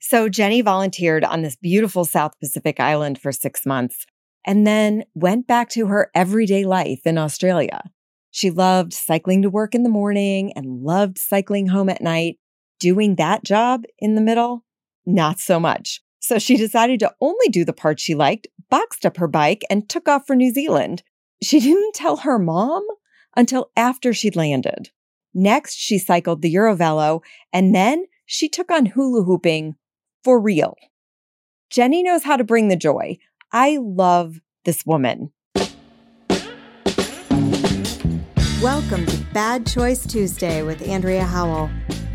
So Jenny volunteered on this beautiful South Pacific island for six months and then went back to her everyday life in Australia. She loved cycling to work in the morning and loved cycling home at night. Doing that job in the middle, not so much. So she decided to only do the part she liked, boxed up her bike, and took off for New Zealand. She didn't tell her mom until after she'd landed. Next, she cycled the EuroVelo, and then she took on hula hooping for real. Jenny knows how to bring the joy. I love this woman. Welcome to Bad Choice Tuesday with Andrea Howell.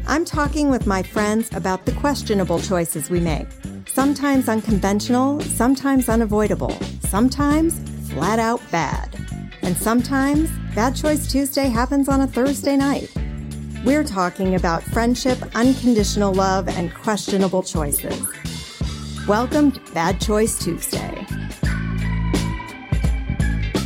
I'm talking with my friends about the questionable choices we make. Sometimes unconventional, sometimes unavoidable, sometimes flat out bad. And sometimes Bad Choice Tuesday happens on a Thursday night. We're talking about friendship, unconditional love, and questionable choices. Welcome to Bad Choice Tuesday.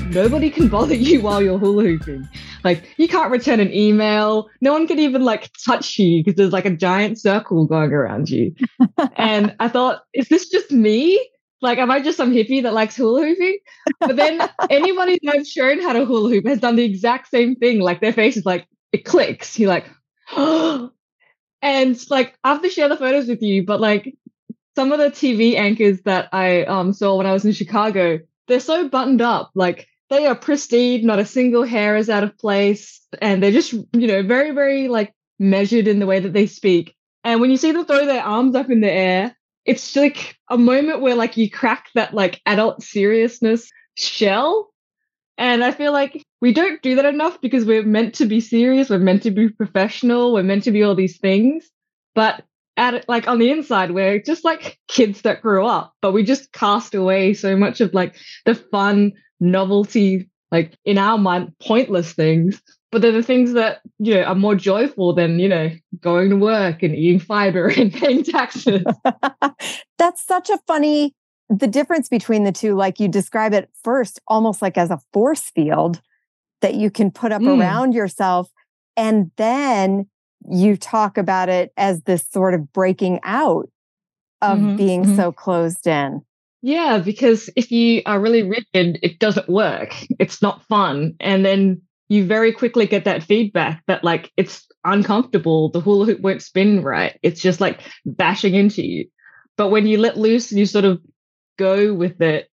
Nobody can bother you while you're hula hooping. Like you can't return an email. No one can even like touch you because there's like a giant circle going around you. and I thought, is this just me? Like, am I just some hippie that likes hula hooping? But then anybody that I've shown how to hula hoop has done the exact same thing. Like their face is like, it clicks. You're like. And like, I have to share the photos with you, but like some of the TV anchors that I um, saw when I was in Chicago, they're so buttoned up. Like they are pristine, not a single hair is out of place. And they're just, you know, very, very like measured in the way that they speak. And when you see them throw their arms up in the air, it's like a moment where like you crack that like adult seriousness shell. And I feel like we don't do that enough because we're meant to be serious, we're meant to be professional, we're meant to be all these things. But at like on the inside, we're just like kids that grew up, but we just cast away so much of like the fun, novelty, like in our mind, pointless things. But they're the things that, you know, are more joyful than, you know, going to work and eating fiber and paying taxes. That's such a funny the difference between the two, like you describe it first, almost like as a force field that you can put up mm. around yourself. And then you talk about it as this sort of breaking out of mm-hmm, being mm-hmm. so closed in. Yeah, because if you are really rigid, it doesn't work. It's not fun. And then you very quickly get that feedback that like it's uncomfortable. The hula hoop won't spin right. It's just like bashing into you. But when you let loose and you sort of go with it,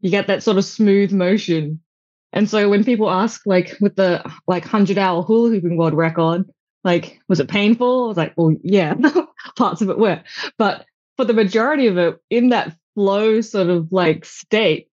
you get that sort of smooth motion. And so when people ask, like with the like hundred hour hula hooping world record, like was it painful? I was like, well, yeah, parts of it were, but for the majority of it, in that flow sort of like state,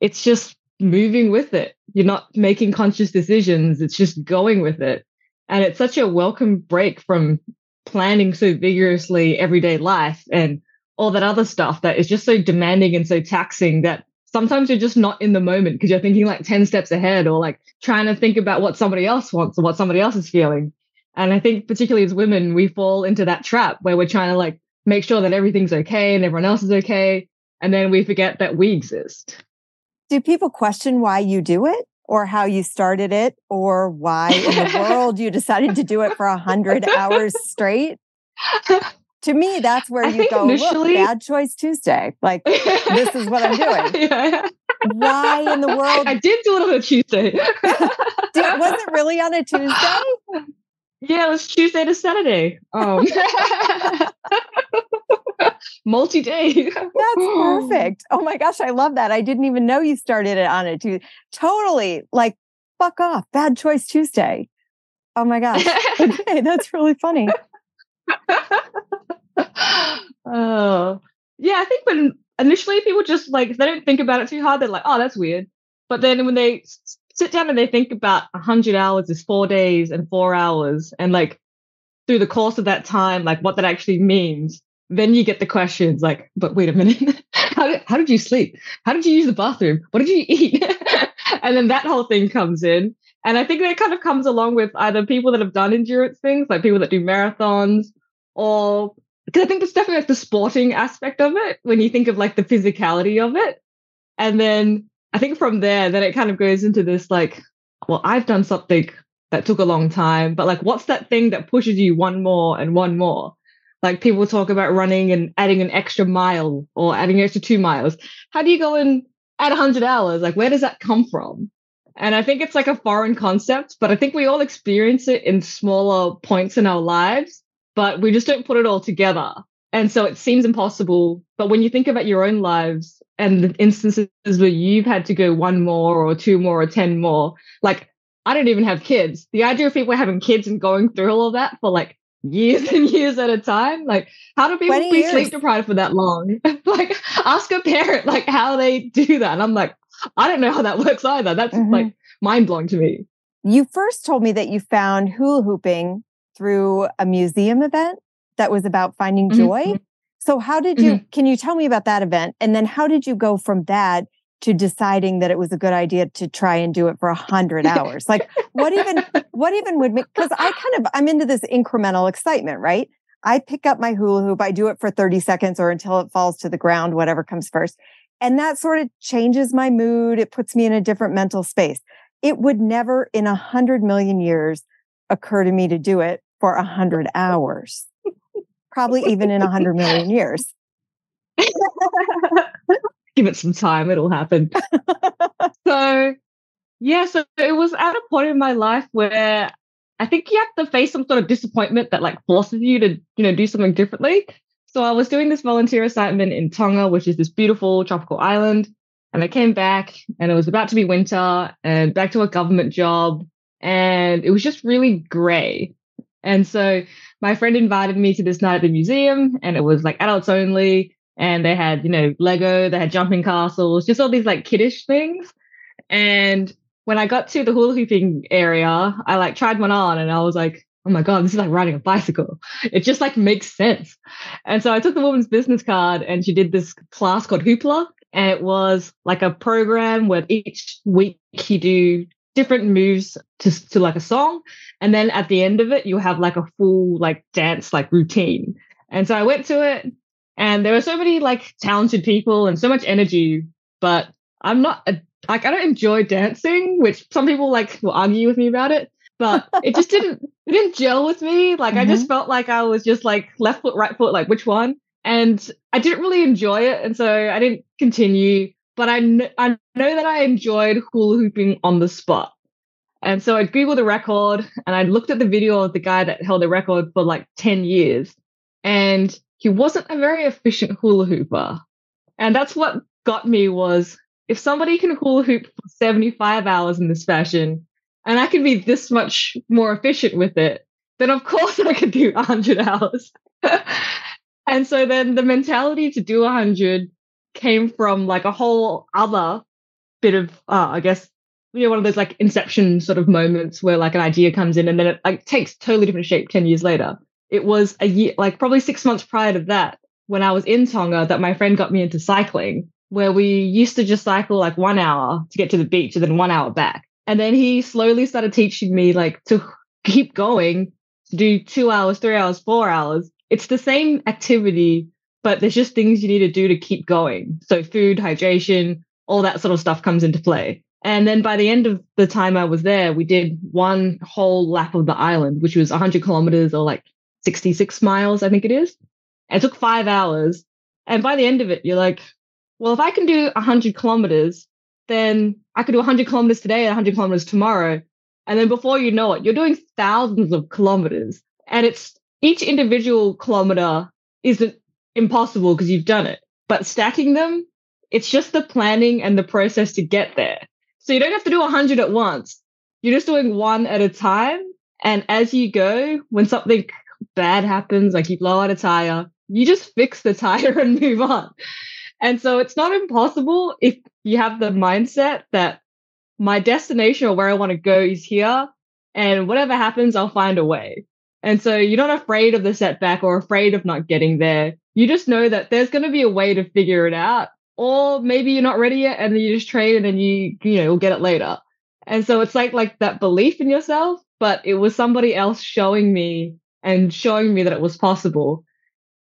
it's just moving with it. You're not making conscious decisions, it's just going with it. And it's such a welcome break from planning so vigorously everyday life and all that other stuff that is just so demanding and so taxing that sometimes you're just not in the moment because you're thinking like 10 steps ahead or like trying to think about what somebody else wants or what somebody else is feeling. And I think particularly as women, we fall into that trap where we're trying to like make sure that everything's okay and everyone else is okay. And then we forget that we exist. Do people question why you do it or how you started it or why in the world you decided to do it for a hundred hours straight? To me, that's where you go, initially... look, bad choice Tuesday. Like, this is what I'm doing. yeah. Why in the world? I did do it on a Tuesday. was it really on a Tuesday? Yeah, it was Tuesday to Saturday. Um, multi day. That's perfect. Oh my gosh, I love that. I didn't even know you started it on a Tuesday. Totally like, fuck off. Bad choice Tuesday. Oh my gosh. Okay, that's really funny. Oh, yeah. I think when initially people just like, they don't think about it too hard, they're like, oh, that's weird. But then when they sit down and they think about 100 hours is four days and four hours and like through the course of that time like what that actually means then you get the questions like but wait a minute how, did, how did you sleep how did you use the bathroom what did you eat and then that whole thing comes in and i think that kind of comes along with either people that have done endurance things like people that do marathons or because i think it's definitely like the sporting aspect of it when you think of like the physicality of it and then I think from there, then it kind of goes into this like, well, I've done something that took a long time, but like, what's that thing that pushes you one more and one more? Like people talk about running and adding an extra mile or adding an extra two miles. How do you go and add 100 hours? Like, where does that come from? And I think it's like a foreign concept, but I think we all experience it in smaller points in our lives, but we just don't put it all together. And so it seems impossible. But when you think about your own lives and the instances where you've had to go one more or two more or 10 more, like I don't even have kids. The idea of people having kids and going through all of that for like years and years at a time, like how do people be years. sleep deprived for that long? like ask a parent like how they do that. And I'm like, I don't know how that works either. That's mm-hmm. like mind blowing to me. You first told me that you found hula hooping through a museum event that was about finding joy. Mm-hmm. So how did you mm-hmm. can you tell me about that event and then how did you go from that to deciding that it was a good idea to try and do it for a hundred hours? like what even what even would make because I kind of I'm into this incremental excitement, right? I pick up my hula hoop, I do it for 30 seconds or until it falls to the ground, whatever comes first. And that sort of changes my mood. It puts me in a different mental space. It would never in a hundred million years occur to me to do it for a hundred hours, probably even in a hundred million years. Give it some time, it'll happen. so, yeah, so it was at a point in my life where I think you have to face some sort of disappointment that like forces you to, you know, do something differently. So I was doing this volunteer assignment in Tonga, which is this beautiful tropical island. And I came back and it was about to be winter and back to a government job. And it was just really gray. And so my friend invited me to this night at the museum and it was like adults only. And they had, you know, Lego, they had jumping castles, just all these like kiddish things. And when I got to the hula hooping area, I like tried one on and I was like, oh my God, this is like riding a bicycle. It just like makes sense. And so I took the woman's business card and she did this class called Hoopla. And it was like a program where each week you do different moves to, to like a song. And then at the end of it, you'll have like a full like dance like routine. And so I went to it and there were so many like talented people and so much energy, but I'm not a, like I don't enjoy dancing, which some people like will argue with me about it but it just didn't it didn't gel with me. Like mm-hmm. I just mm-hmm. felt like I was just like left foot, right foot, like which one? And I didn't really enjoy it, and so I didn't continue. But I kn- I know that I enjoyed hula hooping on the spot. And so I googled the record and I looked at the video of the guy that held the record for like 10 years. And he wasn't a very efficient hula hooper. And that's what got me was if somebody can hula hoop for 75 hours in this fashion, and I can be this much more efficient with it, then of course I could do 100 hours. and so then the mentality to do 100 came from like a whole other bit of, uh, I guess, you know, one of those like inception sort of moments where like an idea comes in and then it like takes totally different shape 10 years later. It was a year, like probably six months prior to that, when I was in Tonga, that my friend got me into cycling, where we used to just cycle like one hour to get to the beach and then one hour back. And then he slowly started teaching me like to keep going, to do two hours, three hours, four hours. It's the same activity, but there's just things you need to do to keep going. So food, hydration, all that sort of stuff comes into play. And then by the end of the time I was there, we did one whole lap of the island, which was 100 kilometers or like 66 miles, I think it is. It took five hours. And by the end of it, you're like, well, if I can do 100 kilometers then I could do 100 kilometers today and 100 kilometers tomorrow. And then before you know it, you're doing thousands of kilometers. And it's each individual kilometer isn't impossible because you've done it. But stacking them, it's just the planning and the process to get there. So you don't have to do 100 at once. You're just doing one at a time. And as you go, when something bad happens, like you blow out a tire, you just fix the tire and move on. And so it's not impossible if you have the mindset that my destination or where I want to go is here. And whatever happens, I'll find a way. And so you're not afraid of the setback or afraid of not getting there. You just know that there's going to be a way to figure it out. Or maybe you're not ready yet and then you just train and then you, you know, you'll get it later. And so it's like, like that belief in yourself, but it was somebody else showing me and showing me that it was possible.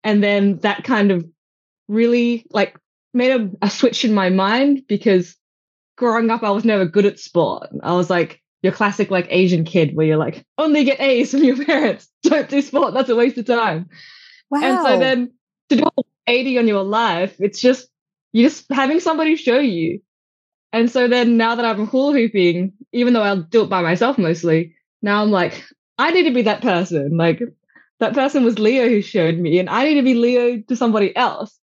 And then that kind of really like made a, a switch in my mind because growing up, I was never good at sport. I was like your classic like Asian kid where you're like, only get A's from your parents. Don't do sport. That's a waste of time. Wow. And so then to do 80 on your life, it's just you just having somebody show you. And so then now that I'm hula hooping, even though I'll do it by myself mostly, now I'm like, I need to be that person. Like that person was Leo who showed me, and I need to be Leo to somebody else,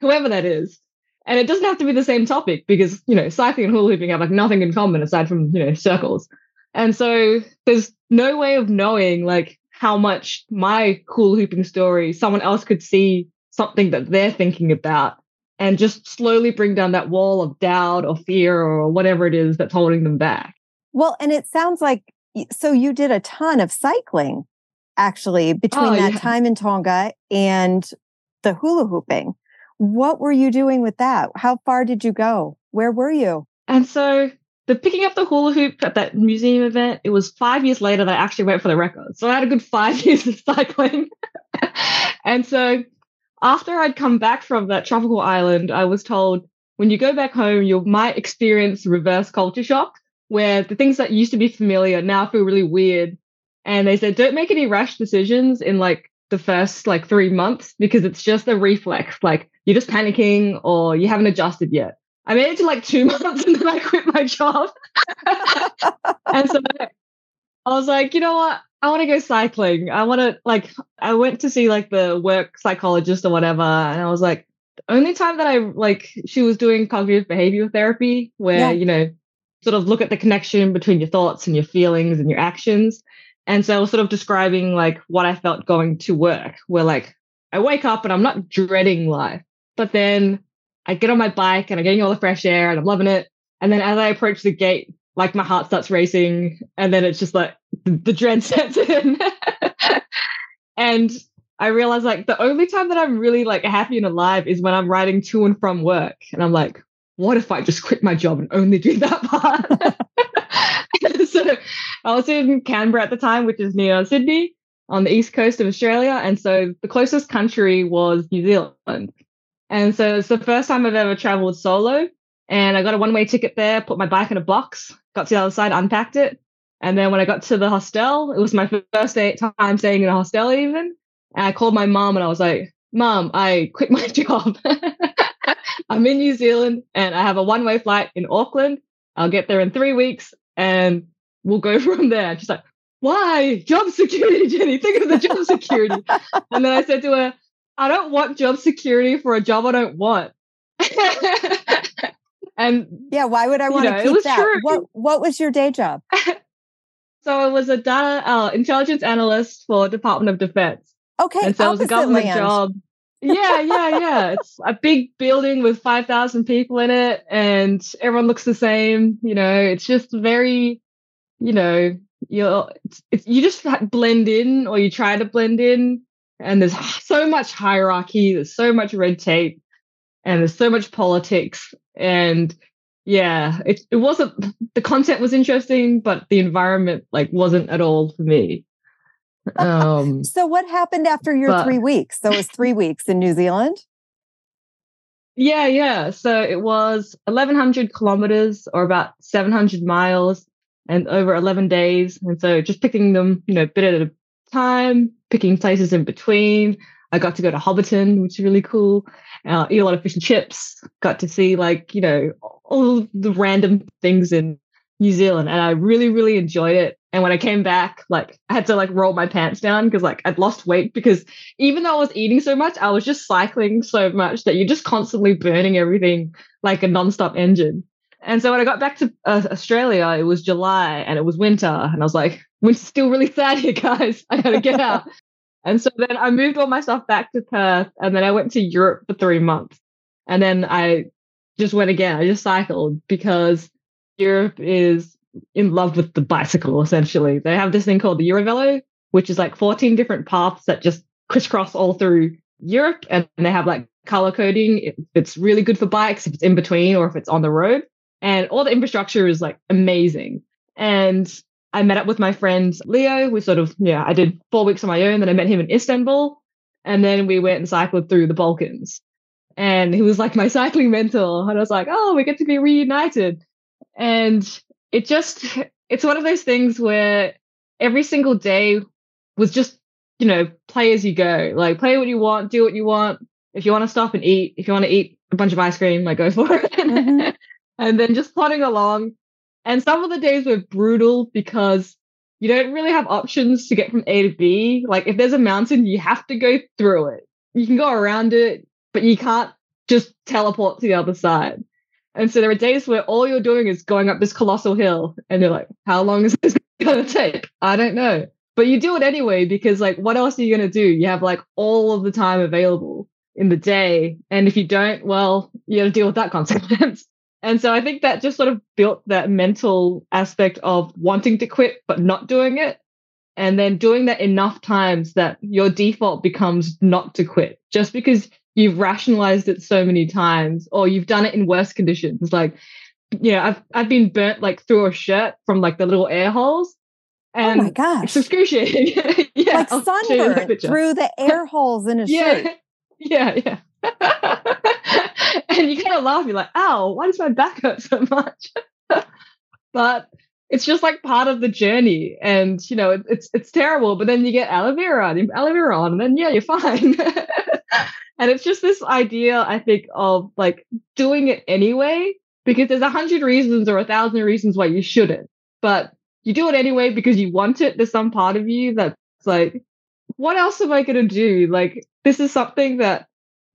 whoever that is. And it doesn't have to be the same topic because, you know, cycling and hula hooping have like nothing in common aside from, you know, circles. And so there's no way of knowing like how much my hula hooping story someone else could see something that they're thinking about and just slowly bring down that wall of doubt or fear or whatever it is that's holding them back. Well, and it sounds like so you did a ton of cycling actually between Oh, that yeah. time in Tonga and the hula hooping. What were you doing with that? How far did you go? Where were you? And so the picking up the hula hoop at that museum event, it was five years later that I actually went for the record. So I had a good five years of cycling. and so after I'd come back from that tropical island, I was told when you go back home, you might experience reverse culture shock, where the things that used to be familiar now feel really weird. And they said, don't make any rash decisions in like the first like three months because it's just a reflex. Like you're just panicking or you haven't adjusted yet. I made it to like two months and then I quit my job. and so I was like, you know what? I want to go cycling. I want to like I went to see like the work psychologist or whatever, and I was like, the only time that I like she was doing cognitive behavioral therapy where, Yeah. you know, sort of look at the connection between your thoughts and your feelings and your actions. And so I was sort of describing like what I felt going to work, where like I wake up and I'm not dreading life, but then I get on my bike and I'm getting all the fresh air and I'm loving it. And then as I approach the gate, like my heart starts racing, and then it's just like the, the dread sets in. and I realize like the only time that I'm really like happy and alive is when I'm riding to and from work. And I'm like, what if I just quit my job and only do that part? so I was in Canberra at the time, which is near Sydney on the east coast of Australia. And so the closest country was New Zealand. And so it's the first time I've ever traveled solo. And I got a one way ticket there, put my bike in a box, got to the other side, unpacked it. And then when I got to the hostel, it was my first day, time staying in a hostel even. And I called my mom and I was like, Mom, I quit my job. I'm in New Zealand and I have a one way flight in Auckland. I'll get there in three weeks and we'll go from there. She's like, Why? Job security, Jenny. Think of the job security. and then I said to her, I don't want job security for a job I don't want. And Yeah, why would I want to know, keep was that? true. What what was your day job? so I was a data uh, intelligence analyst for Department of Defense. Okay, and so it was a government land. job. Yeah, yeah, yeah. It's a big building with 5,000 people in it, and everyone looks the same. You know, it's just very, you know, you're, it's, it's, you just blend in or you try to blend in, and there's so much hierarchy, there's so much red tape, and there's so much politics. And yeah, it, it wasn't, the content was interesting, but the environment like wasn't at all for me. Um, So what happened after your But- three weeks? So it was three weeks in New Zealand. Yeah, yeah. So it was 1,100 kilometers or about 700 miles and over 11 days. And so just picking them, you know, a bit at a time, picking places in between. I got to go to Hobbiton, which is really cool. Uh, eat a lot of fish and chips. Got to see like, you know, all the random things in New Zealand. And I really, really enjoyed it. And when I came back, like I had to like roll my pants down because like I'd lost weight because even though I was eating so much, I was just cycling so much that you're just constantly burning everything like a nonstop engine. And so when I got back to uh, Australia, it was July and it was winter. And I was like, winter's still really sad here, guys. I gotta get out. and so then I moved all my stuff back to Perth and then I went to Europe for three months. And then I just went again. I just cycled because Europe is in love with the bicycle, essentially. They have this thing called the EuroVelo, which is like 14 different paths that just crisscross all through Europe. And they have like color coding. It's really good for bikes, if it's in between or if it's on the road. And all the infrastructure is like amazing. And I met up with my friend Leo. We sort of, yeah, I did four weeks on my own. Then I met him in Istanbul. And then we went and cycled through the Balkans. And he was like my cycling mentor. And I was like, oh, we get to be reunited. And it just, it's one of those things where every single day was just you know, play as you go. Like play what you want, do what you want. If you want to stop and eat, if you want to eat a bunch of ice cream, like go for it. Mm-hmm. and then just plodding along. And some of the days were brutal because you don't really have options to get from A to B. Like if there's a mountain, you have to go through it. You can go around it, but you can't just teleport to the other side. And so there are days where all you're doing is going up this colossal hill and you're like, how long is this going to take? I don't know. But you do it anyway because, like, what else are you going to do? You have like all of the time available in the day. And if you don't, well, you got to deal with that consequence. And so I think that just sort of built that mental aspect of wanting to quit, but not doing it. And then doing that enough times that your default becomes not to quit just because you've rationalized it so many times or you've done it in worse conditions. Like, you know, I've I've been burnt like through a shirt from like the little air holes. And oh my gosh. It's excruciating. yeah. Like sunburn through the air holes in a yeah. shirt. Yeah, yeah. and you kind of laugh, you're like, ow, why does my back hurt so much? but it's just like part of the journey. And you know, it, it's it's terrible, but then you get aloe vera and aloe vera on, and then yeah, you're fine. And it's just this idea, I think, of like doing it anyway, because there's a hundred reasons or a thousand reasons why you shouldn't. But you do it anyway because you want it. There's some part of you that's like, what else am I going to do? Like, this is something that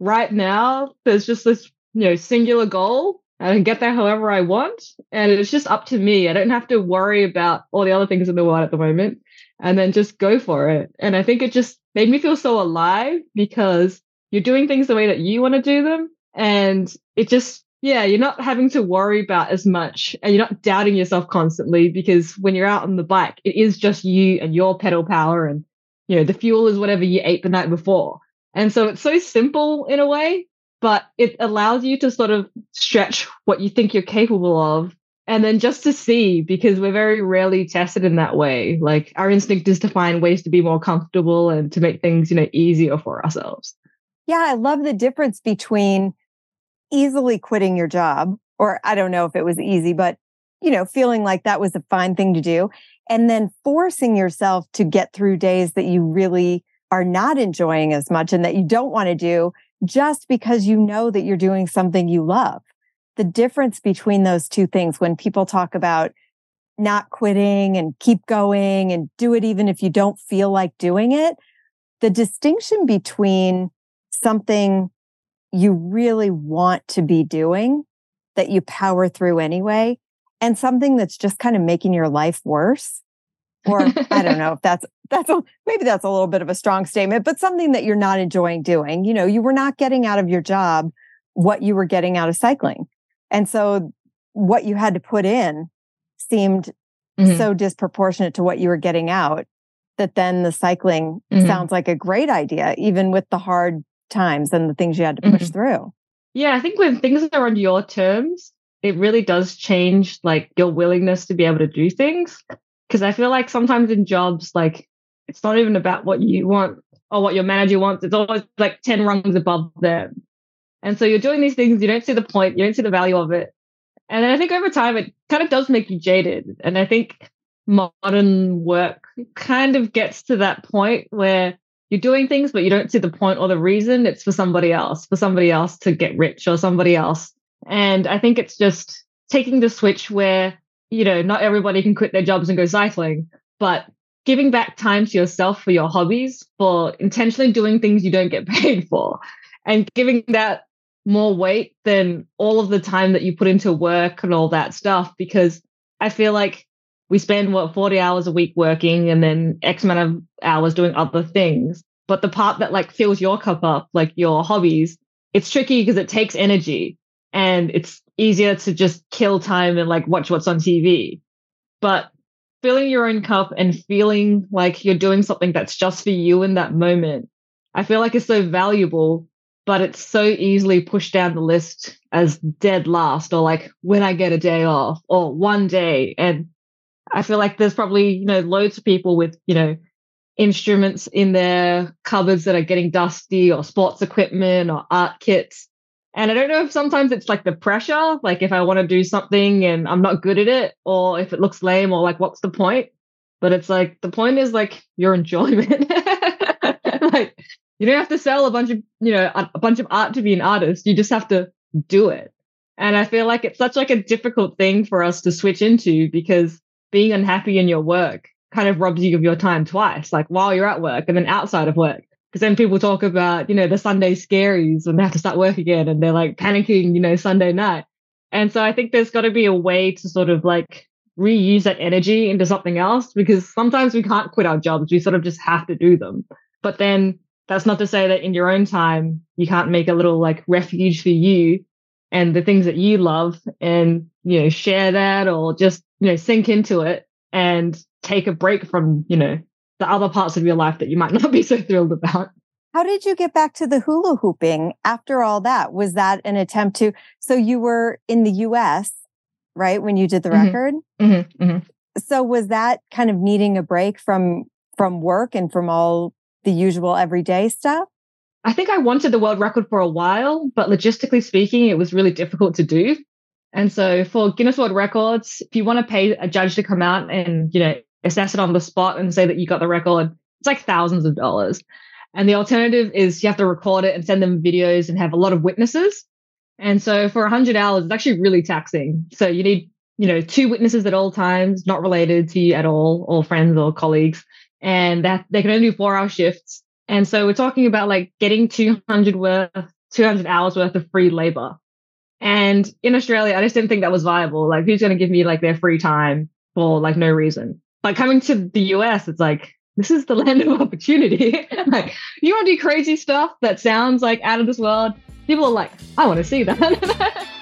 right now there's just this, you know, singular goal. I can get there however I want. And it's just up to me. I don't have to worry about all the other things in the world at the moment and then just go for it. And I think it just made me feel so alive because you're doing things the way that you want to do them. And it just, yeah, you're not having to worry about as much and you're not doubting yourself constantly because when you're out on the bike, it is just you and your pedal power and, you know, the fuel is whatever you ate the night before. And so it's so simple in a way, but it allows you to sort of stretch what you think you're capable of and then just to see because we're very rarely tested in that way. Like our instinct is to find ways to be more comfortable and to make things you know easier for ourselves. Yeah, I love the difference between easily quitting your job, or I don't know if it was easy, but you know, feeling like that was a fine thing to do, and then forcing yourself to get through days that you really are not enjoying as much and that you don't want to do just because you know that you're doing something you love. The difference between those two things when people talk about not quitting and keep going and do it even if you don't feel like doing it, the distinction between something you really want to be doing that you power through anyway, and something that's just kind of making your life worse. Or I don't know if that's that's a, maybe that's a little bit of a strong statement, but something that you're not enjoying doing. You know, you were not getting out of your job what you were getting out of cycling. And so what you had to put in seemed mm-hmm. so disproportionate to what you were getting out that then the cycling mm-hmm. sounds like a great idea, even with the hard times and the things you had to push mm-hmm. through. Yeah, I think when things are on your terms, it really does change like your willingness to be able to do things. Because I feel like sometimes in jobs, like it's not even about what you want or what your manager wants. It's always like 10 rungs above them. And so you're doing these things, you don't see the point, you don't see the value of it. And I think over time, it kind of does make you jaded. And I think modern work kind of gets to that point where you're doing things, but you don't see the point or the reason. It's for somebody else, for somebody else to get rich or somebody else. And I think it's just taking the switch where, you know, not everybody can quit their jobs and go cycling, but giving back time to yourself for your hobbies, for intentionally doing things you don't get paid for, and giving that more weight than all of the time that you put into work and all that stuff. Because I feel like we spend what 40 hours a week working and then X amount of hours doing other things. But the part that like fills your cup up, like your hobbies, it's tricky because it takes energy and it's easier to just kill time and like watch what's on TV. But filling your own cup and feeling like you're doing something that's just for you in that moment, I feel like it's so valuable, but it's so easily pushed down the list as dead last or like when I get a day off or one day. And I feel like there's probably, you know, loads of people with, you know, instruments in their cupboards that are getting dusty or sports equipment or art kits. And I don't know if sometimes it's like the pressure, like if I want to do something and I'm not good at it, or if it looks lame, or like what's the point? But it's like the point is like your enjoyment. like you don't have to sell a bunch of, you know, a, bunch of art to be an artist. You just have to do it. And I feel like it's such like a difficult thing for us to switch into because being unhappy in your work kind of robs you of your time twice, like while you're at work and then outside of work. Because then people talk about, you know, the Sunday scaries and they have to start work again and they're like panicking, you know, Sunday night. And so I think there's got to be a way to sort of like reuse that energy into something else because sometimes we can't quit our jobs. We sort of just have to do them. But then that's not to say that in your own time, you can't make a little like refuge for you and the things that you love and, you know, share that or just, you know, sink into it and take a break from, you know, the other parts of your life that you might not be so thrilled about. How did you get back to the hula hooping after all that? Was that an attempt to? So you were in the US, right, when you did the mm-hmm. record? Mm-hmm. Mm-hmm. So was that kind of needing a break from from work and from all the usual everyday stuff? I think I wanted the world record for a while, but logistically speaking, it was really difficult to do. And so for Guinness World Records, if you want to pay a judge to come out and, you know, assess it on the spot and say that you got the record, it's like thousands of dollars. And the alternative is you have to record it and send them videos and have a lot of witnesses. And so for 100 hours, it's actually really taxing. So you need, you know, two witnesses at all times, not related to you at all, or friends or colleagues. And that they can only do four hour shifts. And so we're talking about like getting 200 worth, 200 hours worth of free labor. And in Australia, I just didn't think that was viable. Like, who's going to give me like their free time for like no reason? But coming to the US, it's like, this is the land of opportunity. like, you want to do crazy stuff that sounds like out of this world? People are like, I want to see that.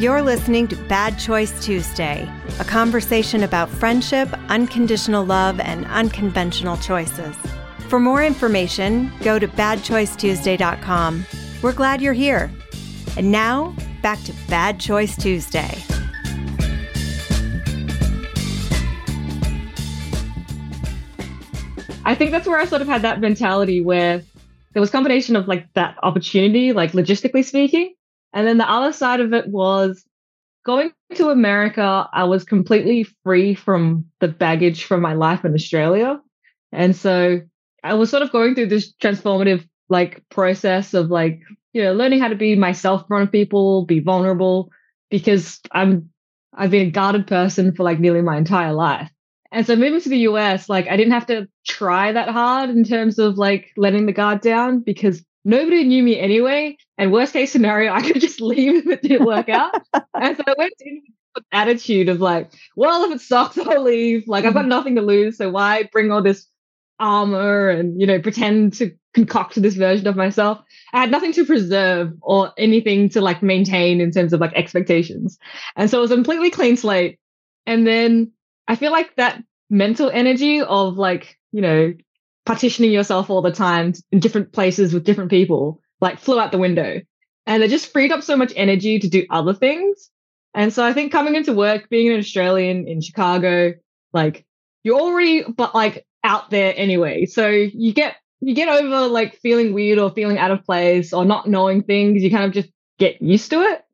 You're listening to Bad Choice Tuesday, a conversation about friendship, unconditional love, and unconventional choices. For more information, go to badchoicetuesday.com. We're glad you're here. And now, back to Bad Choice Tuesday. I think that's where I sort of had that mentality where there was combination of like that opportunity, like logistically speaking. And then the other side of it was going to America, I was completely free from the baggage from my life in Australia. And so I was sort of going through this transformative like process of like, you know, learning how to be myself in front of people, be vulnerable, because I'm I've been a guarded person for like nearly my entire life. And so moving to the US, like I didn't have to try that hard in terms of like letting the guard down because nobody knew me anyway. And worst case scenario, I could just leave if it didn't work out. and so I went in with attitude of like, well, if it sucks, I'll leave. Like I've got mm-hmm. nothing to lose. So why bring all this armor and, you know, pretend to concoct this version of myself. I had nothing to preserve or anything to like maintain in terms of like expectations. And so it was a completely clean slate. And then I feel like that mental energy of like, you know, partitioning yourself all the time in different places with different people, like flew out the window. And it just freed up so much energy to do other things. And so I think coming into work, being an Australian in Chicago, like you're already, but like out there anyway. So you get you get over like feeling weird or feeling out of place or not knowing things. You kind of just get used to it.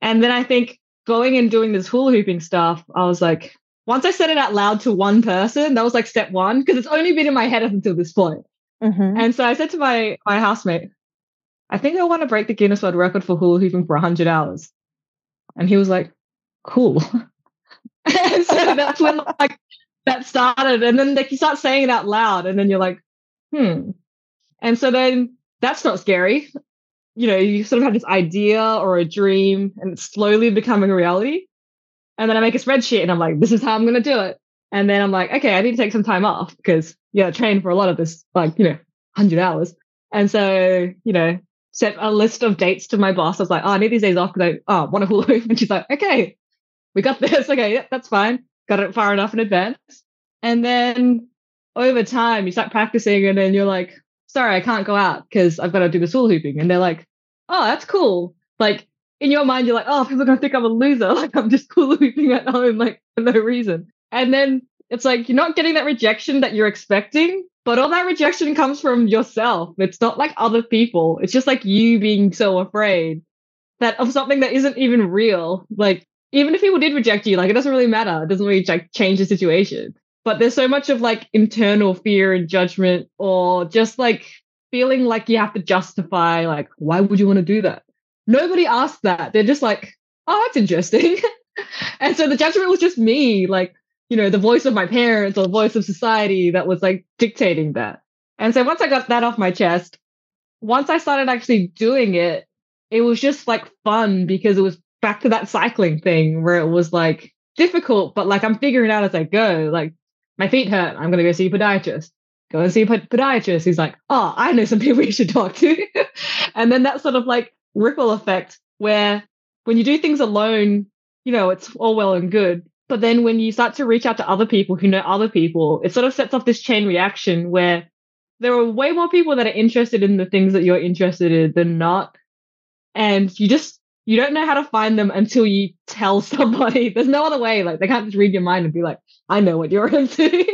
And then I think going and doing this hula hooping stuff, I was like, once I said it out loud to one person, that was like step one because it's only been in my head up until this point. Mm-hmm. And so I said to my my housemate, I think I want to break the Guinness World Record for hula hooping for 100 hours. And he was like, cool. and so that's when like that started. And then like you start saying it out loud, and then you're like, hmm. And so then that's not scary. You know, you sort of have this idea or a dream, and it's slowly becoming a reality. And then I make a spreadsheet, and I'm like, this is how I'm going to do it. And then I'm like, okay, I need to take some time off because yeah, train for a lot of this, like you know, hundred hours. And so you know, set a list of dates to my boss. I was like, oh, I need these days off because I oh, want to hula hoop. And she's like, okay, we got this. Okay, yeah, that's fine got it far enough in advance. And then over time, you start practicing, and then you're like, sorry, I can't go out because I've got to do the hula hooping. And they're like, oh, that's cool. Like in your mind, you're like, oh, people are going to think I'm a loser. Like I'm just hula hooping at home, like for no reason. And then it's like, you're not getting that rejection that you're expecting, but all that rejection comes from yourself. It's not like other people. It's just like you being so afraid that of something that isn't even real. Like even if people did reject you, like it doesn't really matter. It doesn't really like change the situation. But there's so much of like internal fear and judgment, or just like feeling like you have to justify, like, why would you want to do that? Nobody asked that. They're just like, oh, that's interesting. and so the judgment was just me, like, you know, the voice of my parents or the voice of society that was like dictating that. And so once I got that off my chest, once I started actually doing it, it was just like fun because it was back to that cycling thing where it was like difficult, but like I'm figuring out as I go. Like my feet hurt, I'm gonna go see a podiatrist. Go and see a podiatrist. He's like, oh, I know some people you should talk to. and then that sort of like ripple effect where when you do things alone, you know, it's all well and good. But then when you start to reach out to other people who know other people, it sort of sets off this chain reaction where there are way more people that are interested in the things that you're interested in than not. And you just you don't know how to find them until you tell somebody. There's no other way. Like they can't just read your mind and be like, I know what you're into.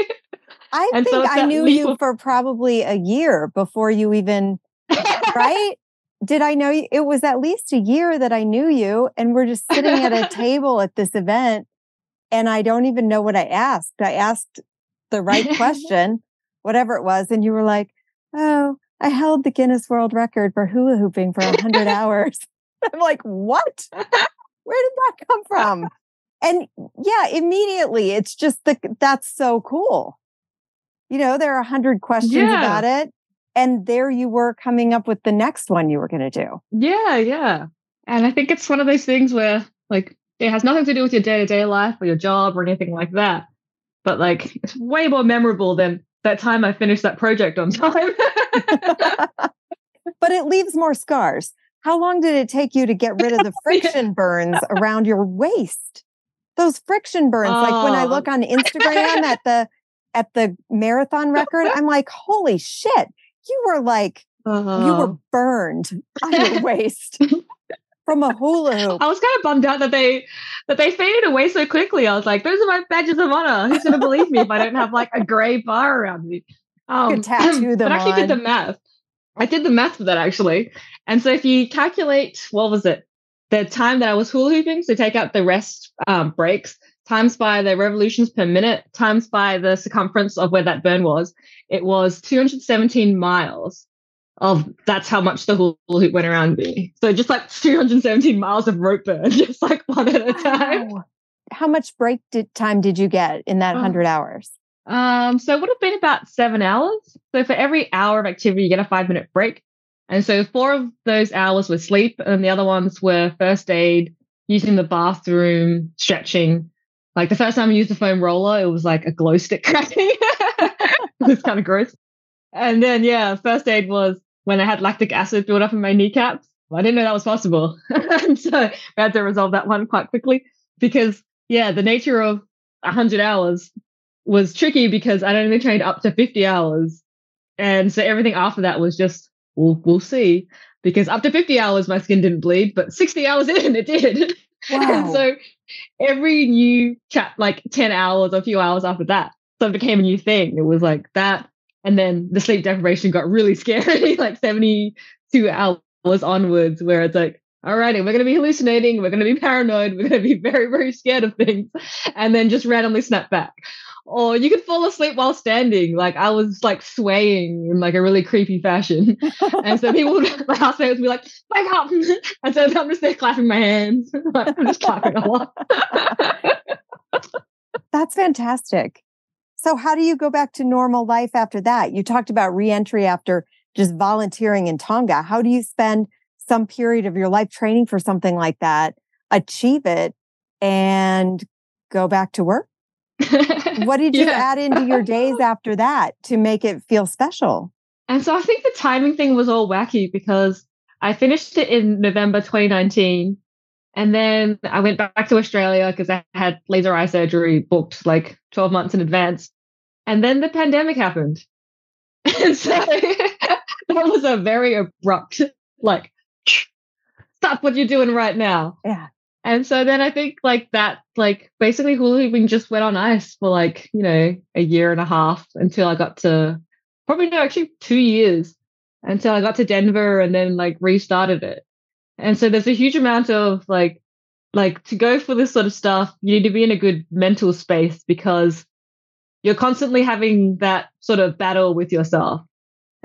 I and think so I knew you for probably a year before you even right? Did I know you? It was at least a year that I knew you, and we're just sitting at a table at this event, and I don't even know what I asked. I asked the right question, whatever it was, and you were like, "Oh, I held the Guinness World Record for hula hooping for 100 hours." I'm like, what? Where did that come from? And yeah, immediately it's just the that's so cool. You know, there are a hundred questions yeah. about it. And there you were coming up with the next one you were going to do. Yeah, yeah. And I think it's one of those things where, like, it has nothing to do with your day to day life or your job or anything like that. But, like, it's way more memorable than that time I finished that project on time. but it leaves more scars. How long did it take you to get rid of the friction burns around your waist? Those friction burns. Oh. Like when I look on Instagram at the at the marathon record, I'm like, holy shit, you were like uh-huh. you were burned on your waist from a hula hoop. I was kind of bummed out that they that they faded away so quickly. I was like, those are my badges of honor. Who's gonna believe me if I don't have like a gray bar around me? Um, tattoo them. But I actually on. did the math. I did the math for that actually. And so if you calculate, what was it? The time that I was hula hooping, so take out the rest um, breaks, times by the revolutions per minute, times by the circumference of where that burn was, it was 217 miles of that's how much the hula hoop went around me. So just like 217 miles of rope burn, just like one at a time. Wow. How much break did, time did you get in that 100 hours? Um, so it would have been about seven hours. So for every hour of activity, you get a five minute break. And so four of those hours were sleep, and the other ones were first aid, using the bathroom, stretching. Like the first time I used the foam roller, it was like a glow stick cracking. it was kind of gross. And then, yeah, first aid was when I had lactic acid build up in my kneecaps. I didn't know that was possible. and so we had to resolve that one quite quickly because, yeah, the nature of 100 hours was tricky because I'd only trained up to 50 hours. And so everything after that was just we'll we'll see. Because up to 50 hours my skin didn't bleed, but 60 hours in it did. Wow. and so every new chat, like 10 hours or a few hours after that, so it became a new thing. It was like that. And then the sleep deprivation got really scary, like 72 hours onwards, where it's like, all righty, we're going to be hallucinating. We're going to be paranoid. We're going to be very, very scared of things. And then just randomly snap back or you could fall asleep while standing. Like I was like swaying in like a really creepy fashion. and so people would, my housemates would be like, wake up. And so I'm just there clapping my hands. I'm just clapping a lot. That's fantastic. So how do you go back to normal life after that? You talked about reentry after just volunteering in Tonga. How do you spend some period of your life training for something like that, achieve it, and go back to work? What did you yeah. add into your days after that to make it feel special? And so I think the timing thing was all wacky because I finished it in November 2019. And then I went back to Australia because I had laser eye surgery booked like 12 months in advance. And then the pandemic happened. And so that was a very abrupt, like, stop what you're doing right now. Yeah. And so then I think like that, like basically hula hooping just went on ice for like, you know, a year and a half until I got to probably no, actually two years until I got to Denver and then like restarted it. And so there's a huge amount of like like to go for this sort of stuff, you need to be in a good mental space because you're constantly having that sort of battle with yourself.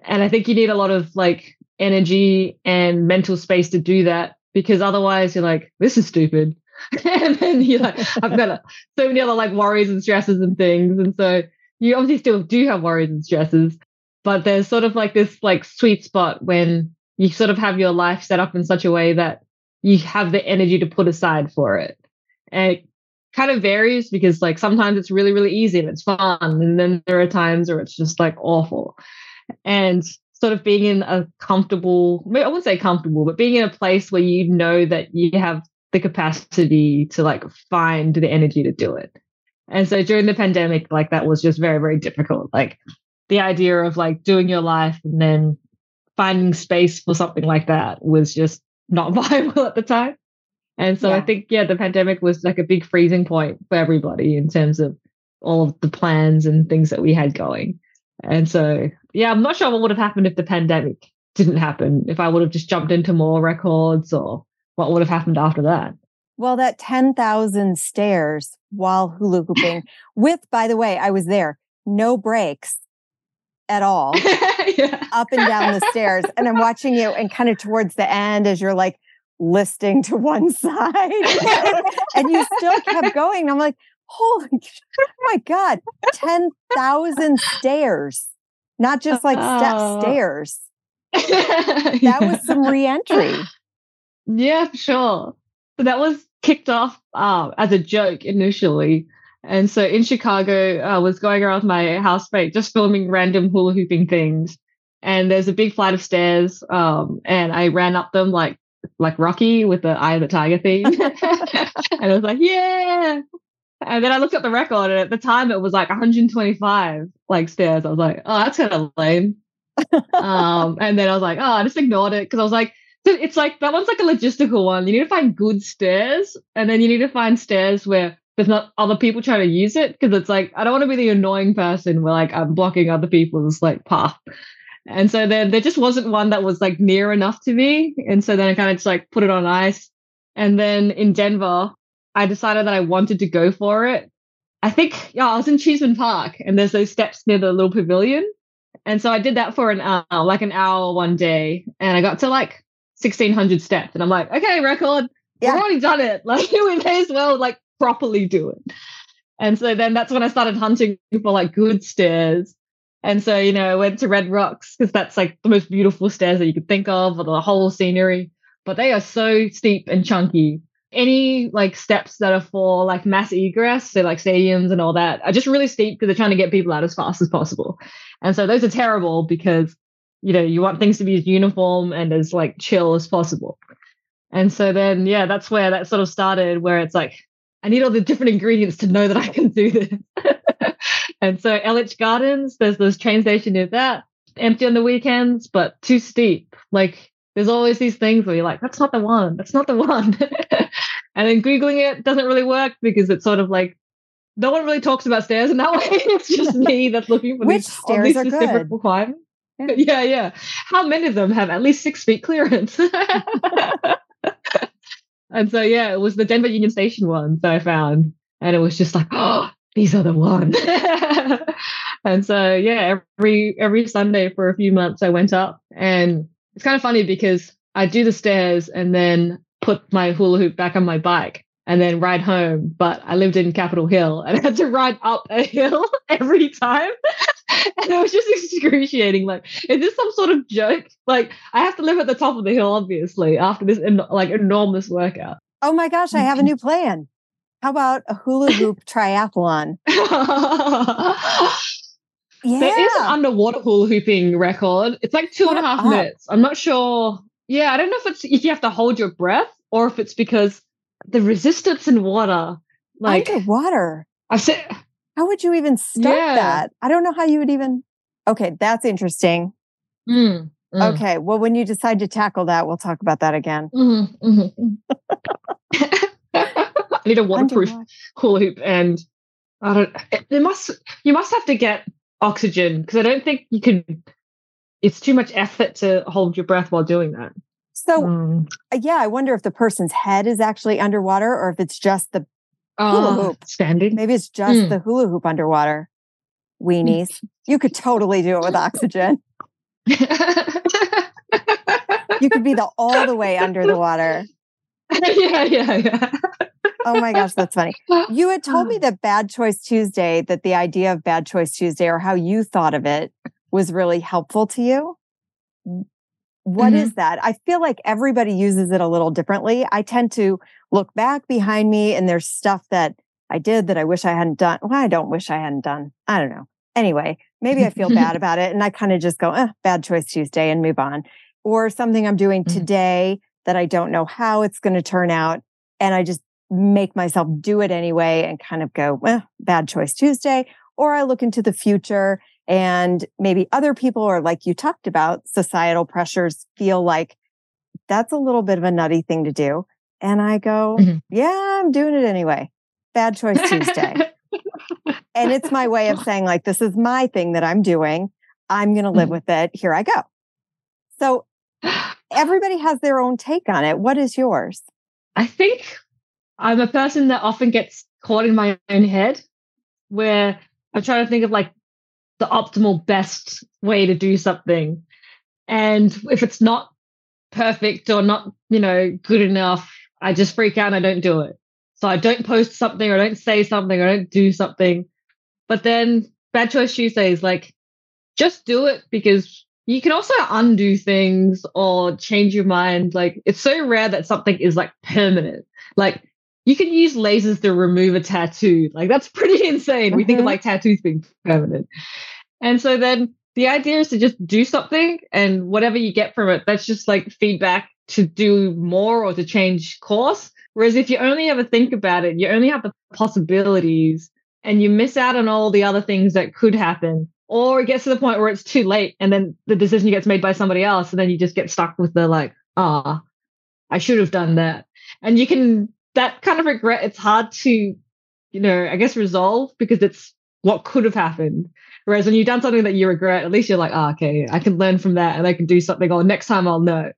And I think you need a lot of like energy and mental space to do that because otherwise you're like, this is stupid. and then you're like, I've got so many other like worries and stresses and things. And so you obviously still do have worries and stresses, but there's sort of like this like sweet spot when you sort of have your life set up in such a way that you have the energy to put aside for it. And it kind of varies because like sometimes it's really, really easy and it's fun. And then there are times where it's just like awful. And sort of being in a comfortable, I wouldn't say comfortable, but being in a place where you know that you have the capacity to like find the energy to do it. And so during the pandemic, like that was just very, very difficult. Like the idea of like doing your life and then finding space for something like that was just not viable at the time. And so yeah. I think, yeah, the pandemic was like a big freezing point for everybody in terms of all of the plans and things that we had going. And so, yeah, I'm not sure what would have happened if the pandemic didn't happen, if I would have just jumped into more records or what would have happened after that. Well, that 10,000 stairs while hula hooping, with, by the way, I was there, no breaks at all, yeah. up and down the stairs. And I'm watching you, and kind of towards the end, as you're like listing to one side, and you still kept going. I'm like, holy oh my God, 10,000 stairs, not just like step oh. stairs. That yeah. was some reentry. Yeah, sure. So that was kicked off uh, as a joke initially. And so in Chicago, I was going around my housemate just filming random hula hooping things. And there's a big flight of stairs. Um, and I ran up them like like Rocky with the Eye of the Tiger theme. and I was like, yeah. And then I looked at the record, and at the time it was like 125 like stairs. I was like, oh, that's kind of lame. um, and then I was like, oh, I just ignored it because I was like, it's like that one's like a logistical one. You need to find good stairs, and then you need to find stairs where there's not other people trying to use it because it's like I don't want to be the annoying person where like I'm blocking other people's like path. And so then there just wasn't one that was like near enough to me. And so then I kind of just like put it on ice. And then in Denver, I decided that I wanted to go for it. I think, yeah, I was in Cheesman Park and there's those steps near the little pavilion. And so I did that for an hour, like an hour one day. And I got to like 1600 steps. And I'm like, okay, record. Yeah. We've already done it. Like, we may as well like properly do it. And so then that's when I started hunting for like good stairs. And so, you know, I went to Red Rocks because that's like the most beautiful stairs that you could think of, or the whole scenery. But they are so steep and chunky. Any like steps that are for like mass egress, so like stadiums and all that, are just really steep because they're trying to get people out as fast as possible. And so those are terrible because, you know, you want things to be as uniform and as like chill as possible. And so then, yeah, that's where that sort of started, where it's like, I need all the different ingredients to know that I can do this. and so Elitch Gardens, there's this train station near that, empty on the weekends, but too steep. Like there's always these things where you're like, that's not the one, that's not the one. and then Googling it doesn't really work because it's sort of like no one really talks about stairs in that way. it's just me that's looking for Which these, stairs are specific good. requirements. Yeah. yeah, yeah. How many of them have at least six feet clearance? And so yeah, it was the Denver Union Station one that I found. And it was just like, oh, these are the ones. and so yeah, every every Sunday for a few months I went up. And it's kind of funny because I do the stairs and then put my hula hoop back on my bike and then ride home. But I lived in Capitol Hill and I had to ride up a hill every time. and it was just excruciating. Like, is this some sort of joke? Like, I have to live at the top of the hill, obviously, after this en- like enormous workout. Oh my gosh, I have a new plan. How about a hula hoop triathlon? yeah. There is an underwater hula hooping record. It's like two and a half minutes. I'm not sure. Yeah, I don't know if it's if you have to hold your breath or if it's because the resistance in water. Like underwater. I've said how would you even start yeah. that? I don't know how you would even. Okay, that's interesting. Mm, mm. Okay, well, when you decide to tackle that, we'll talk about that again. Mm-hmm, mm-hmm. I need a waterproof hula hoop, and I don't. It, must. You must have to get oxygen because I don't think you can. It's too much effort to hold your breath while doing that. So, mm. yeah, I wonder if the person's head is actually underwater or if it's just the uh, hula oh, hoop. Standing. Maybe it's just mm. the hula hoop underwater. Weenies. you could totally do it with oxygen. you could be the all the way under the water. yeah, yeah, yeah. oh my gosh, that's funny. You had told me that Bad Choice Tuesday, that the idea of Bad Choice Tuesday or how you thought of it was really helpful to you. What mm-hmm. is that? I feel like everybody uses it a little differently. I tend to look back behind me and there's stuff that I did that I wish I hadn't done. Well, I don't wish I hadn't done. I don't know. Anyway, maybe I feel bad about it and I kind of just go, eh, bad choice Tuesday and move on. Or something I'm doing mm-hmm. today that I don't know how it's going to turn out. And I just make myself do it anyway and kind of go, eh, bad choice Tuesday. Or I look into the future and maybe other people, or like you talked about, societal pressures feel like that's a little bit of a nutty thing to do. And I go, mm-hmm. yeah, I'm doing it anyway. Bad choice Tuesday. and it's my way of saying, like, this is my thing that I'm doing. I'm going to live mm-hmm. with it. Here I go. So everybody has their own take on it. What is yours? I think I'm a person that often gets caught in my own head where I'm trying to think of like the optimal best way to do something. And if it's not perfect or not, you know, good enough, I just freak out and I don't do it. So I don't post something or I don't say something or I don't do something. But then Bad Choice Tuesday is like, just do it because you can also undo things or change your mind. Like it's so rare that something is like permanent. Like you can use lasers to remove a tattoo. Like that's pretty insane. Mm-hmm. We think of mm-hmm. like tattoos being permanent. And so then the idea is to just do something and whatever you get from it, that's just like feedback to do more or to change course. Whereas if you only ever think about it, you only have the possibilities and you miss out on all the other things that could happen. Or it gets to the point where it's too late and then the decision gets made by somebody else. And then you just get stuck with the like, ah, I should have done that. And you can, that kind of regret, it's hard to, you know, I guess resolve because it's what could have happened. Whereas when you've done something that you regret, at least you're like, oh, okay, I can learn from that and I can do something, or next time I'll know.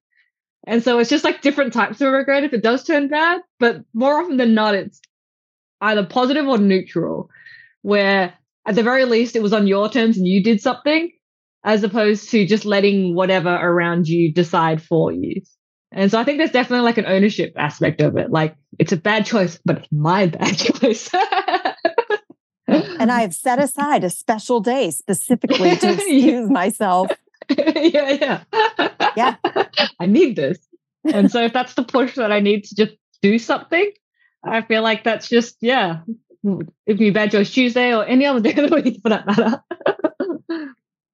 And so it's just like different types of regret if it does turn bad, but more often than not, it's either positive or neutral, where at the very least it was on your terms and you did something, as opposed to just letting whatever around you decide for you. And so I think there's definitely like an ownership aspect of it. Like it's a bad choice, but it's my bad choice. and I have set aside a special day specifically to excuse myself. yeah, yeah. Yeah. I need this. And so if that's the push that I need to just do something, I feel like that's just, yeah, If you Bad Choice Tuesday or any other day of the week for that matter.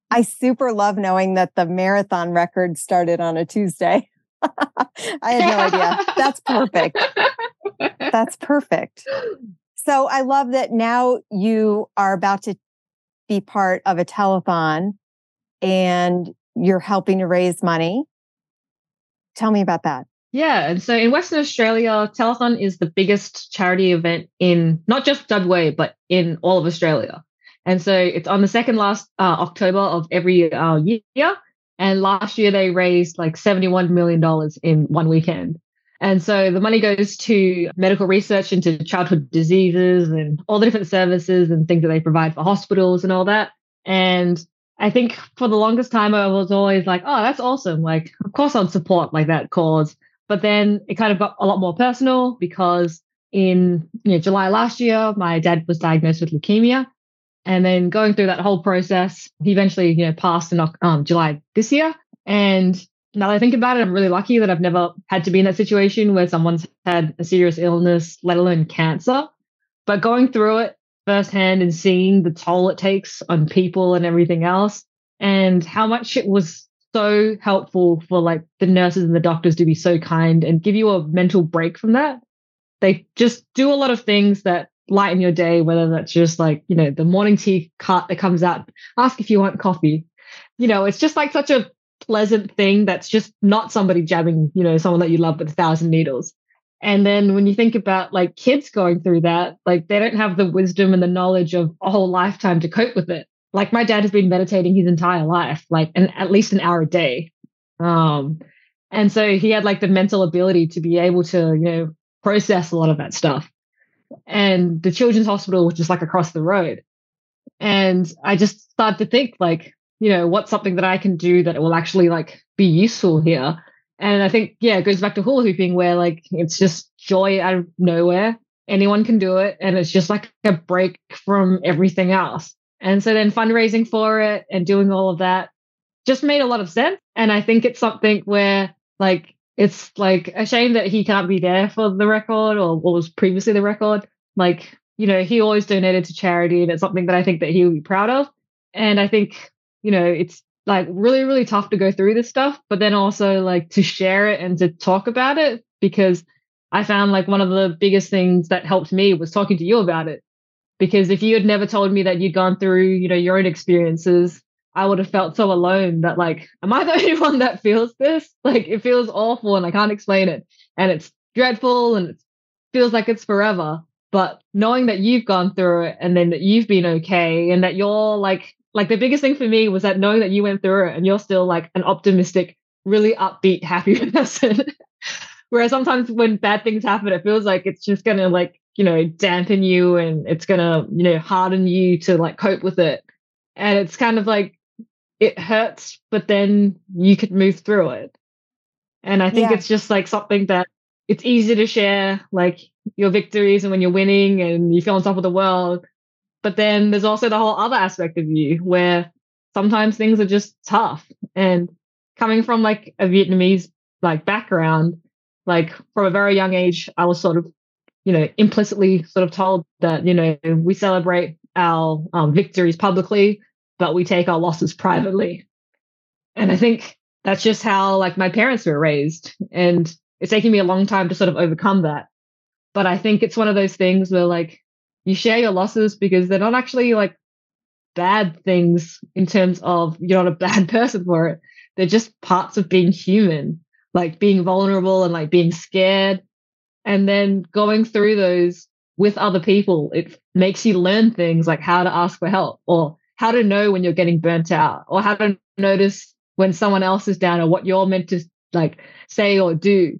I super love knowing that the marathon record started on a Tuesday. I had no idea. That's perfect. That's perfect. So I love that now you are about to be part of a telethon and you're helping to raise money. Tell me about that. Yeah. And so in Western Australia, Telethon is the biggest charity event in not just WA, but in all of Australia. And so it's on the second last uh, October of every uh, year. And last year they raised like $71 million in one weekend. And so the money goes to medical research into childhood diseases and all the different services and things that they provide for hospitals and all that. And I think for the longest time, I was always like, oh, that's awesome. Like, of course I'd support like that cause. But then it kind of got a lot more personal because in you know, July last year, my dad was diagnosed with leukemia. And then going through that whole process, he eventually, you know, passed in um, July this year. And now that I think about it, I'm really lucky that I've never had to be in that situation where someone's had a serious illness, let alone cancer. But going through it firsthand and seeing the toll it takes on people and everything else, and how much it was so helpful for like the nurses and the doctors to be so kind and give you a mental break from that. They just do a lot of things that lighten your day, whether that's just like, you know, the morning tea cart that comes out, ask if you want coffee. You know, it's just like such a pleasant thing that's just not somebody jabbing, you know, someone that you love with a thousand needles. And then when you think about like kids going through that, like they don't have the wisdom and the knowledge of a whole lifetime to cope with it. Like my dad has been meditating his entire life, like an, at least an hour a day. Um, And so he had like the mental ability to be able to, you know, process a lot of that stuff. And the children's hospital was just like across the road. And I just started to think like, you know, what's something that I can do that will actually like be useful here. And I think, yeah, it goes back to hula hooping where like it's just joy out of nowhere. Anyone can do it. And it's just like a break from everything else. And so then fundraising for it and doing all of that just made a lot of sense. And I think it's something where like it's like a shame that he can't be there for the record or what was previously the record. Like, you know, he always donated to charity and it's something that I think that he would be proud of. And I think, you know, it's like really, really tough to go through this stuff, but then also like to share it and to talk about it because I found like one of the biggest things that helped me was talking to you about it. Because if you had never told me that you'd gone through, you know, your own experiences, I would have felt so alone that like, am I the only one that feels this? Like it feels awful and I can't explain it. And it's dreadful and it feels like it's forever. But knowing that you've gone through it and then that you've been okay and that you're like like the biggest thing for me was that knowing that you went through it and you're still like an optimistic, really upbeat, happy person. Whereas sometimes when bad things happen, it feels like it's just gonna like, you know, dampen you and it's gonna, you know, harden you to like cope with it. And it's kind of like it hurts, but then you could move through it. And I think yeah. it's just like something that it's easy to share like your victories and when you're winning and you feel on top of the world. But then there's also the whole other aspect of you where sometimes things are just tough. And coming from like a Vietnamese like background, like from a very young age, I was sort of, you know, implicitly sort of told that, you know, we celebrate our um, victories publicly, but we take our losses privately. And I think that's just how like my parents were raised. And it's taken me a long time to sort of overcome that. But I think it's one of those things where like you share your losses because they're not actually like bad things in terms of you're not a bad person for it. They're just parts of being human, like being vulnerable and like being scared. And then going through those with other people, it makes you learn things like how to ask for help or how to know when you're getting burnt out or how to notice when someone else is down or what you're meant to like say or do.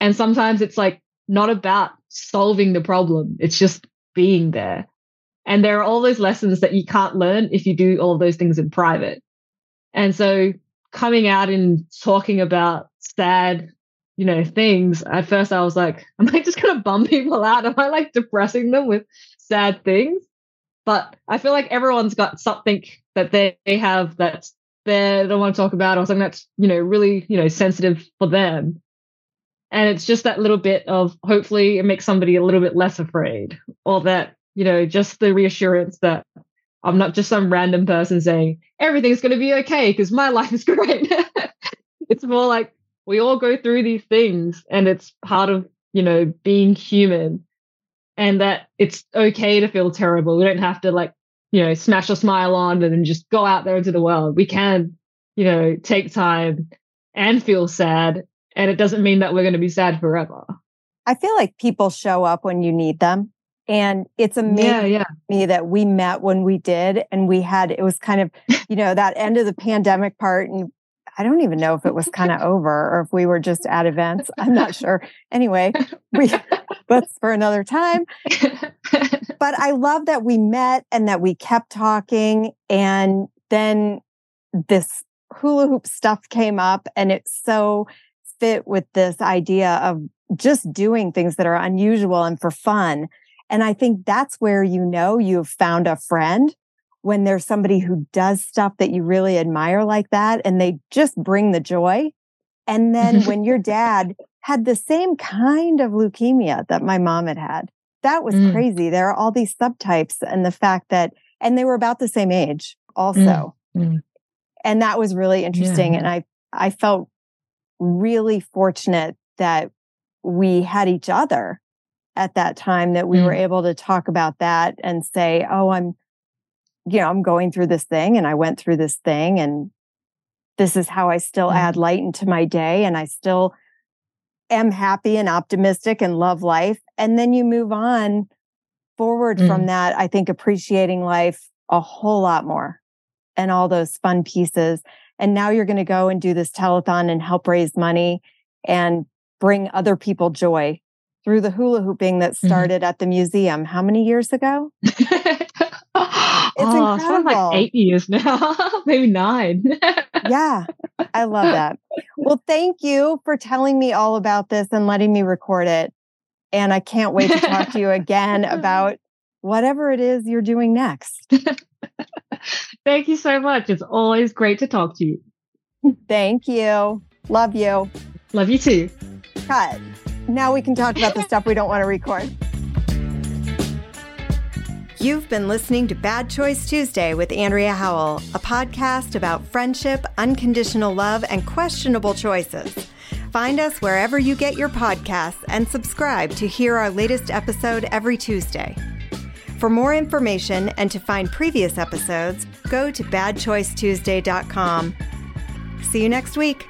And sometimes it's like not about solving the problem. It's just being there. And there are all those lessons that you can't learn if you do all those things in private. And so coming out and talking about sad, you know, things, at first I was like, am I just going to bum people out? Am I like depressing them with sad things? But I feel like everyone's got something that they have that they don't want to talk about or something that's, you know, really, you know, sensitive for them. And it's just that little bit of hopefully it makes somebody a little bit less afraid, or that, you know, just the reassurance that I'm not just some random person saying everything's going to be okay because my life is great. it's more like we all go through these things and it's part of, you know, being human and that it's okay to feel terrible. We don't have to like, you know, smash a smile on and then just go out there into the world. We can, you know, take time and feel sad and it doesn't mean that we're going to be sad forever. I feel like people show up when you need them. And it's amazing yeah, yeah. me that we met when we did. And we had, it was kind of, you know, that end of the pandemic part. And I don't even know if it was kind of over or if we were just at events. I'm not sure. Anyway, we, that's for another time. But I love that we met and that we kept talking. And then this hula hoop stuff came up and it's so fit with this idea of just doing things that are unusual and for fun. And I think that's where you know you've found a friend when there's somebody who does stuff that you really admire like that and they just bring the joy. And then when your dad had the same kind of leukemia that my mom had had, that was mm. crazy. There are all these subtypes and the fact that, and they were about the same age also. Mm. Mm. And that was really interesting. Yeah. And I, I felt really fortunate that we had each other at that time that we mm. were able to talk about that and say, oh, I'm, you know, I'm going through this thing and I went through this thing and this is how I still mm. add light into my day and I still am happy and optimistic and love life. And then you move on forward mm. from that, I think appreciating life a whole lot more and all those fun pieces And now you're going to go and do this telethon and help raise money and bring other people joy through the hula hooping that mm-hmm. started mm-hmm. at the museum. How many years ago? It's oh, incredible. like eight years now, maybe nine. yeah, I love that. Well, thank you for telling me all about this and letting me record it. And I can't wait to talk to you again about whatever it is you're doing next. Thank you so much. It's always great to talk to you. Thank you. Love you. Love you too. Cut. Now we can talk about the stuff we don't want to record. You've been listening to Bad Choice Tuesday with Andrea Howell, a podcast about friendship, unconditional love, and questionable choices. Find us wherever you get your podcasts and subscribe to hear our latest episode every Tuesday. For more information and to find previous episodes, go to badchoicetuesday.com. See you next week.